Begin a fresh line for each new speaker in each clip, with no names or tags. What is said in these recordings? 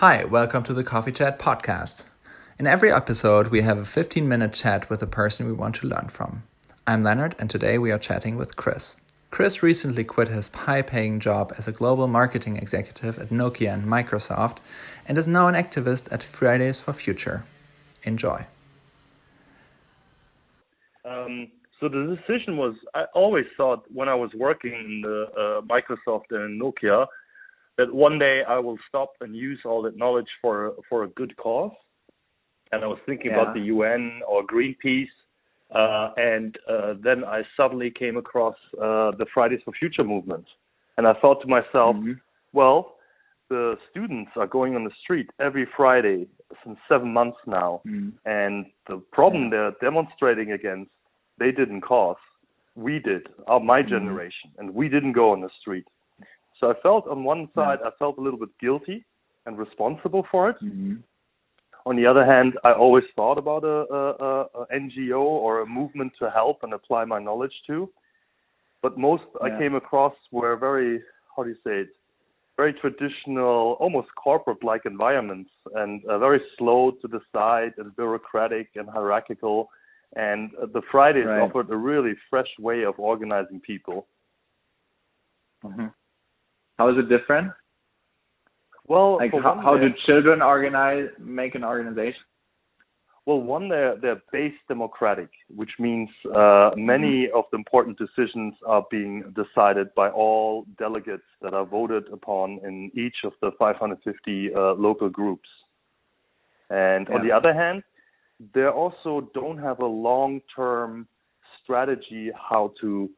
Hi, welcome to the Coffee Chat podcast. In every episode, we have a 15 minute chat with a person we want to learn from. I'm Leonard, and today we are chatting with Chris. Chris recently quit his high paying job as a global marketing executive at Nokia and Microsoft and is now an activist at Fridays for Future. Enjoy.
Um, so the decision was I always thought when I was working in the uh, Microsoft and Nokia that one day I will stop and use all that knowledge for for a good cause. And I was thinking yeah. about the UN or Greenpeace, uh, and uh, then I suddenly came across uh, the Fridays for Future movement, and I thought to myself, mm-hmm. well, the students are going on the street every Friday since seven months now, mm-hmm. and the problem they're demonstrating against, they didn't cause, we did, our my mm-hmm. generation, and we didn't go on the street. So I felt on one side, yeah. I felt a little bit guilty and responsible for it. Mm-hmm. On the other hand, I always thought about a, a, a, NGO or a movement to help and apply my knowledge to. But most yeah. I came across were very, how do you say it, very traditional, almost corporate-like environments, and uh, very slow to decide and bureaucratic and hierarchical. And uh, the Fridays right. offered a really fresh way of organizing people.
Mm-hmm. How is it different?
Well,
like how, how do children organize, make an organization?
Well, one, they're they're base democratic, which means uh, many mm-hmm. of the important decisions are being decided by all delegates that are voted upon in each of the 550 uh, local groups. And yeah. on the other hand, they also don't have a long-term strategy how to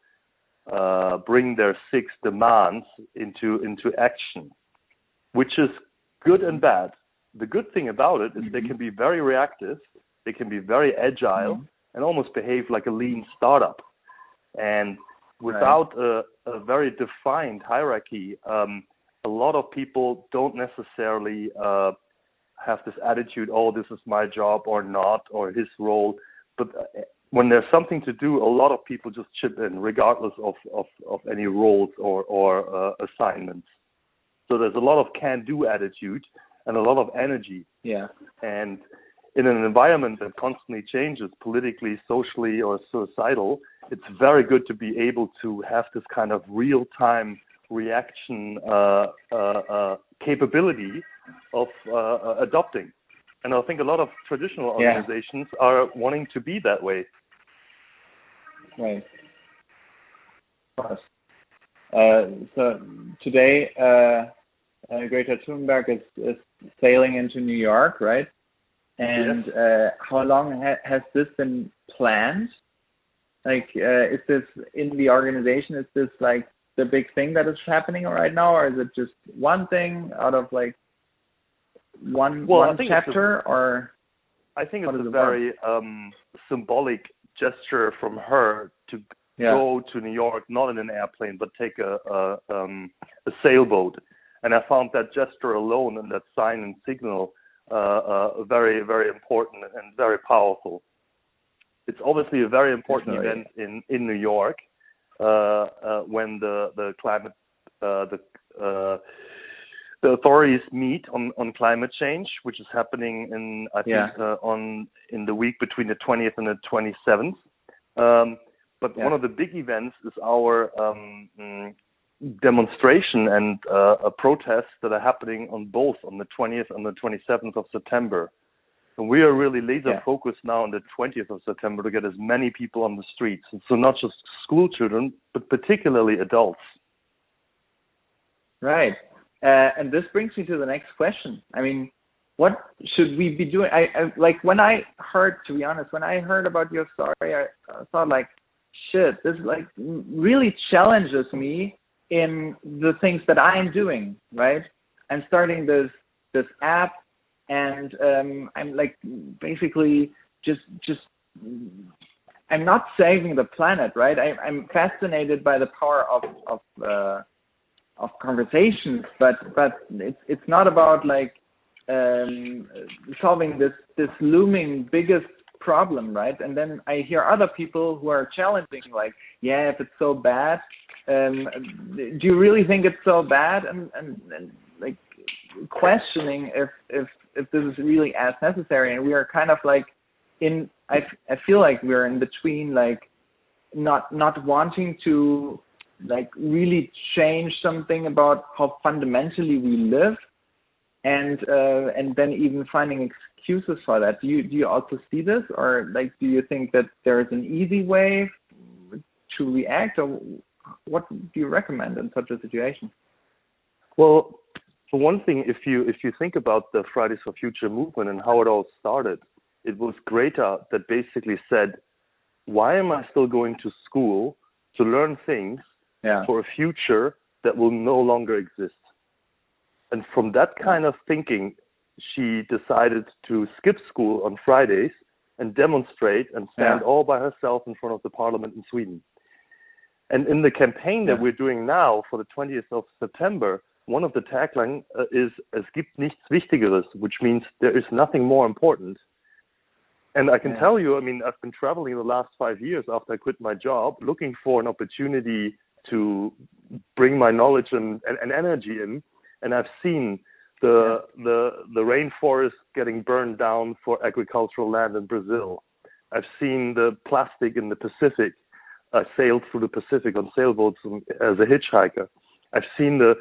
uh, bring their six demands into into action, which is good and bad. The good thing about it is mm-hmm. they can be very reactive, they can be very agile, mm-hmm. and almost behave like a lean startup. And without right. a, a, very defined hierarchy, um, a lot of people don't necessarily uh, have this attitude, oh, this is my job or not, or his role. But uh, when there's something to do, a lot of people just chip in, regardless of of, of any roles or or uh, assignments. So there's a lot of can-do attitude and a lot of energy.
Yeah.
And in an environment that constantly changes politically, socially, or societal, it's very good to be able to have this kind of real-time reaction uh, uh, uh capability of uh, adopting. And I think a lot of traditional organizations yeah. are wanting to be that way.
Right. Uh, so today, uh, uh, Greta Thunberg is, is sailing into New York, right? And yes. uh, how long ha- has this been planned? Like, uh, is this in the organization? Is this like the big thing that is happening right now, or is it just one thing out of like one
well,
one chapter,
a,
or?
I think it's a very um, symbolic gesture from her to yeah. go to New York, not in an airplane, but take a a, um, a sailboat. And I found that gesture alone and that sign and signal uh, uh, very, very important and very powerful. It's obviously a very important event in in New York uh, uh, when the the climate uh, the uh, the authorities meet on, on climate change, which is happening in I think yeah. uh, on in the week between the 20th and the 27th. Um, but yeah. one of the big events is our um, demonstration and uh, protests that are happening on both on the 20th and the 27th of September. And we are really laser yeah. focused now on the 20th of September to get as many people on the streets. And so not just school children, but particularly adults.
Right. Uh, and this brings me to the next question. I mean, what should we be doing? I, I like when I heard, to be honest, when I heard about your story, I, I thought like, shit, this like really challenges me in the things that I am doing. Right? I'm starting this this app, and um, I'm like basically just just I'm not saving the planet, right? I, I'm fascinated by the power of of uh, of conversations, but but it's it's not about like um, solving this this looming biggest problem, right? And then I hear other people who are challenging, like, yeah, if it's so bad, um, do you really think it's so bad? And, and, and like questioning if if if this is really as necessary, and we are kind of like in. I I feel like we're in between, like not not wanting to like really change something about how fundamentally we live and uh, and then even finding excuses for that. Do you do you also see this, or like do you think that there is an easy way to react, or what do you recommend in such a situation?
Well, for one thing, if you if you think about the Fridays for Future movement and how it all started, it was Greta that basically said, "Why am I still going to school to learn things
yeah.
for a future that will no longer exist?" And from that kind of thinking, she decided to skip school on Fridays and demonstrate and stand
Yeah.
all by herself in front of the parliament in Sweden. And in the campaign that
Yeah.
we're doing now for the 20th of September, one of the taglines uh, is "Es gibt nichts Wichtigeres," which means there is nothing more important. And I can
Yeah.
tell you, I mean, I've been traveling the last five years after I quit my job, looking for an opportunity to bring my knowledge and, and, and energy in, and I've seen the the the rainforest getting burned down for agricultural land in Brazil. I've seen the plastic in the Pacific. I sailed through the Pacific on sailboats as a hitchhiker. I've seen the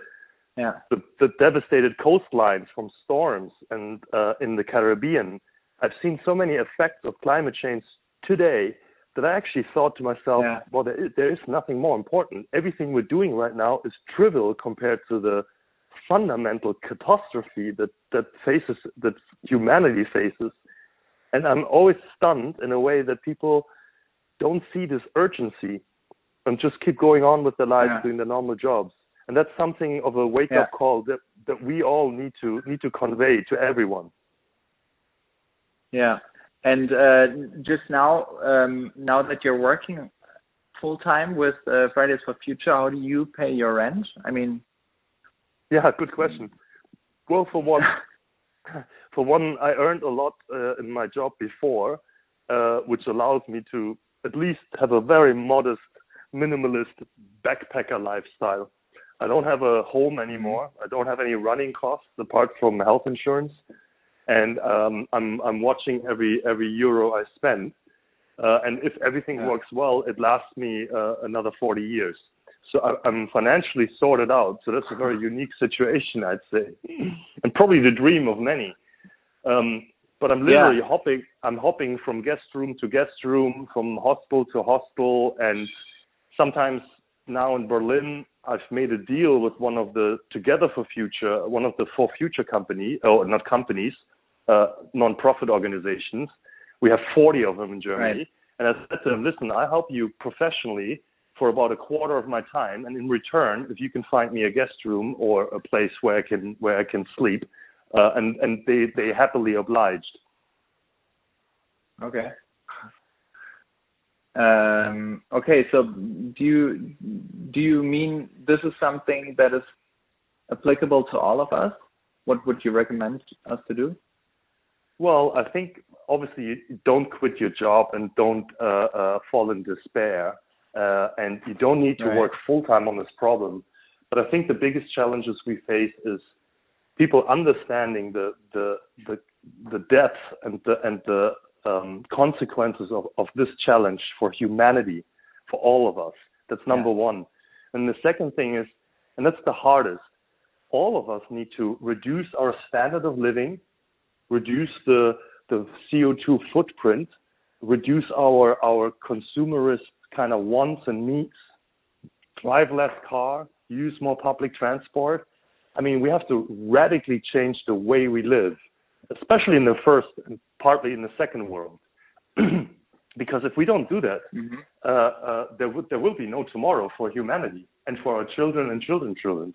Yeah.
the, the devastated coastlines from storms and uh, in the Caribbean. I've seen so many effects of climate change today that I actually thought to myself,
Yeah.
well, there is, there is nothing more important. Everything we're doing right now is trivial compared to the fundamental catastrophe that that faces that humanity faces. And I'm always stunned in a way that people don't see this urgency and just keep going on with their lives
Yeah.
doing their normal jobs. And that's something of a wake up call that, that we all need to need to convey to everyone.
Yeah. And uh, just now, um, now that you're working full time with uh, Fridays for Future, how do you pay your rent? I mean,
Yeah, good question. Well, for one, for one, I earned a lot uh, in my job before, uh, which allows me to at least have a very modest, minimalist backpacker lifestyle. I don't have a home anymore. I don't have any running costs apart from health insurance, and um, I'm I'm watching every every euro I spend. Uh, and if everything
Yeah.
works well, it lasts me uh, another 40 years. So I, I'm financially sorted out. So that's a very unique situation, I'd say, and probably the dream of many. Um, but I'm literally
Yeah.
hopping. I'm hopping from guest room to guest room, from hospital to hospital, and sometimes now in Berlin, I've made a deal with one of the Together for Future, one of the For Future company, or not companies, uh, non-profit organizations. We have 40 of them in Germany.
Right.
And I said to them, listen, I help you professionally for about a quarter of my time, and in return, if you can find me a guest room or a place where I can where I can sleep, uh, and and they they happily obliged.
okay. Um, okay, so do you do you mean this is something that is applicable to all of us? What would you recommend us to do?
Well, I think obviously you don't quit your job and don't uh, uh, fall in despair, uh, and you don't need to
Right.
work full time on this problem. But I think the biggest challenges we face is people understanding the the the, the depth and the and the um, consequences of, of this challenge for humanity, for all of us. That's number one. And the second thing is, and that's the hardest. All of us need to reduce our standard of living reduce the the CO2 footprint, reduce our our consumerist kind of wants and needs, drive less car, use more public transport. I mean, we have to radically change the way we live, especially in the first and partly in the second world. because if we don't do that,
Mm-hmm.
uh, uh, there, would, there will be no tomorrow for humanity and for our children and children's children.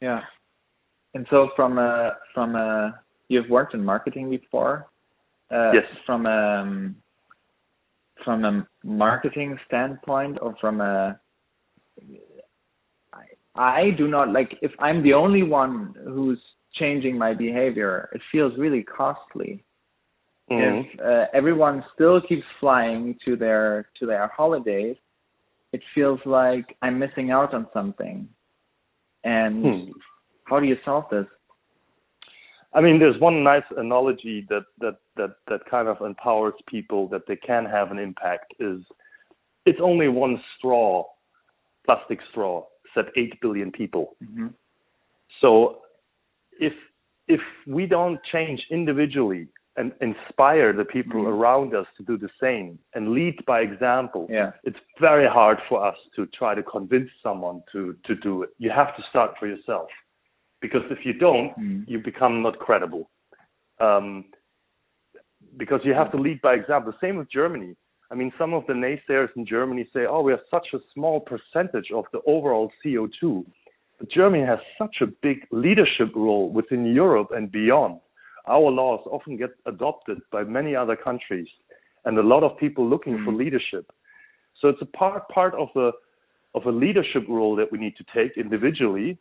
Yeah. And so from a from a you've worked in marketing before. Uh,
Yes.
From a um, from a marketing standpoint, or from a I, I do not like if I'm the only one who's changing my behavior. It feels really costly.
Mhm.
If uh, everyone still keeps flying to their to their holidays, it feels like I'm missing out on something. And
Hmm.
How do you solve this?
I mean, there's one nice analogy that that that that kind of empowers people that they can have an impact. Is it's only one straw, plastic straw, said eight billion people.
Mm-hmm.
So if if we don't change individually and inspire the people mm-hmm. around us to do the same and lead by example,
yeah.
it's very hard for us to try to convince someone to to do it. You have to start for yourself because if you don't,
mm.
you become not credible. Um, because you have to lead by example. The Same with Germany. I mean, some of the naysayers in Germany say, "Oh, we have such a small percentage of the overall CO2." But Germany has such a big leadership role within Europe and beyond. Our laws often get adopted by many other countries, and a lot of people looking mm. for leadership. So it's a part part of a of a leadership role that we need to take individually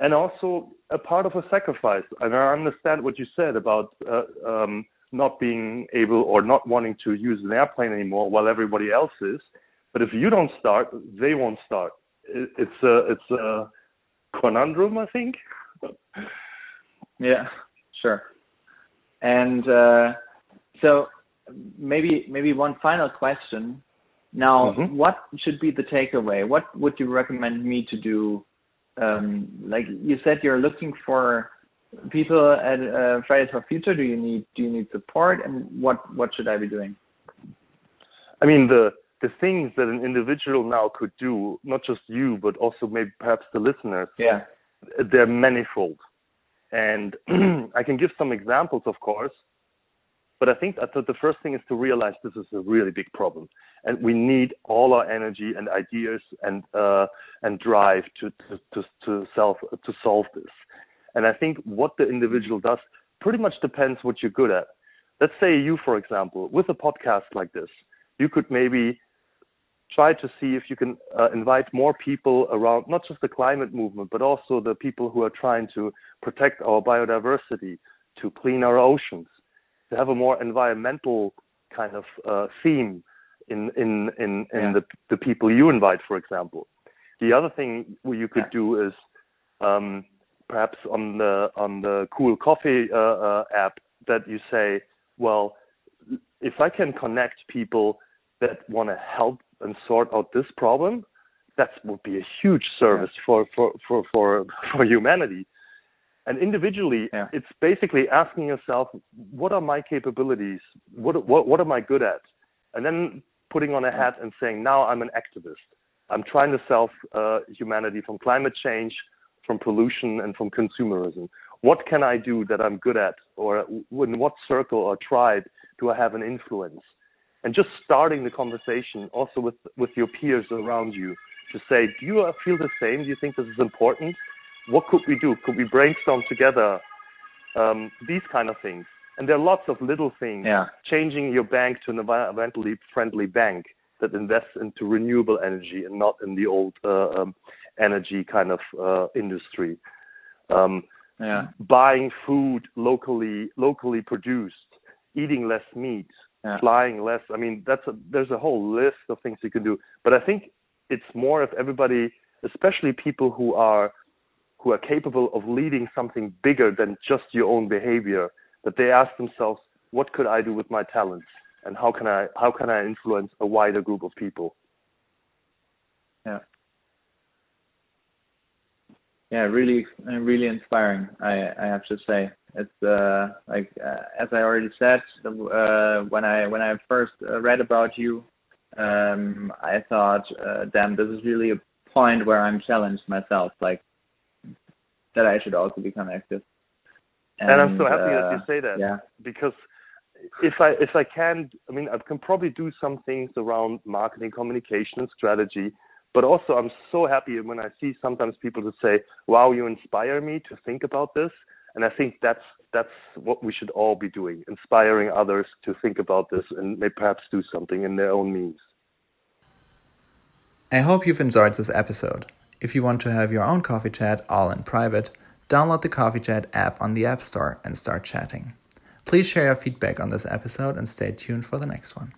and also a part of a sacrifice. And I understand what you said about uh, um, not being able or not wanting to use an airplane anymore while everybody else is. But if you don't start, they won't start. it's a it's a conundrum, I think.
yeah, sure. And uh, so maybe maybe one final question. Now, mm-hmm. what should be the takeaway? What would you recommend me to do um, like you said, you're looking for people at uh, Fridays for Future. Do you need do you need support, and what what should I be doing?
I mean the the things that an individual now could do, not just you, but also maybe perhaps the listeners.
Yeah,
they're manifold, and I can give some examples, of course. But I think that the first thing is to realize this is a really big problem, and we need all our energy and ideas and uh, and drive to to to, to self to solve this. And I think what the individual does pretty much depends what you're good at. Let's say you, for example, with a podcast like this, you could maybe try to see if you can uh, invite more people around not just the climate movement, but also the people who are trying to protect our biodiversity, to clean our oceans, to have a more environmental kind of uh, theme in in in, in
yeah.
the the people you invite, for example. The other thing you could do is um, perhaps on the on the Cool Coffee uh, uh, app that you say, well, if I can connect people that want to help and sort out this problem, that would be a huge service
yeah.
for, for, for, for, for humanity. And individually,
yeah.
it's basically asking yourself, what are my capabilities? What, what, what am I good at? And then putting on a hat and saying, now I'm an activist. I'm trying to solve uh, humanity from climate change, from pollution, and from consumerism. What can I do that I'm good at? Or in what circle or tribe do I have an influence? And just starting the conversation also with, with your peers around you to say, do you feel the same? Do you think this is important? What could we do? Could we brainstorm together? Um, these kind of things. And there are lots of little things.
Yeah.
Changing your bank to an environmentally friendly bank that invests into renewable energy and not in the old uh, um, energy kind of uh, industry. Um,
yeah.
Buying food locally, locally produced, eating less meat,
yeah.
flying less. I mean, that's a, there's a whole list of things you can do. But I think it's more if everybody, especially people who are who are capable of leading something bigger than just your own behavior that they ask themselves what could i do with my talents and how can i how can i influence a wider group of people?
Yeah. Yeah really really inspiring i i have to say. It's uh like uh, as i already said uh when i when i first uh, read about you um i thought uh, damn this is really a point where i'm challenged myself. Like that I should also become active.
And, and I'm so happy uh, that you uh, say that.
Yeah.
Because if I if I can, I mean, I can probably do some things around marketing, communication, and strategy. But also, I'm so happy when I see sometimes people to say, "Wow, you inspire me to think about this." And I think that's that's what we should all be doing, inspiring others to think about this and may perhaps do something in their own means.
I hope you've enjoyed this episode. If you want to have your own coffee chat all in private, download the Coffee Chat app on the App Store and start chatting. Please share your feedback on this episode and stay tuned for the next one.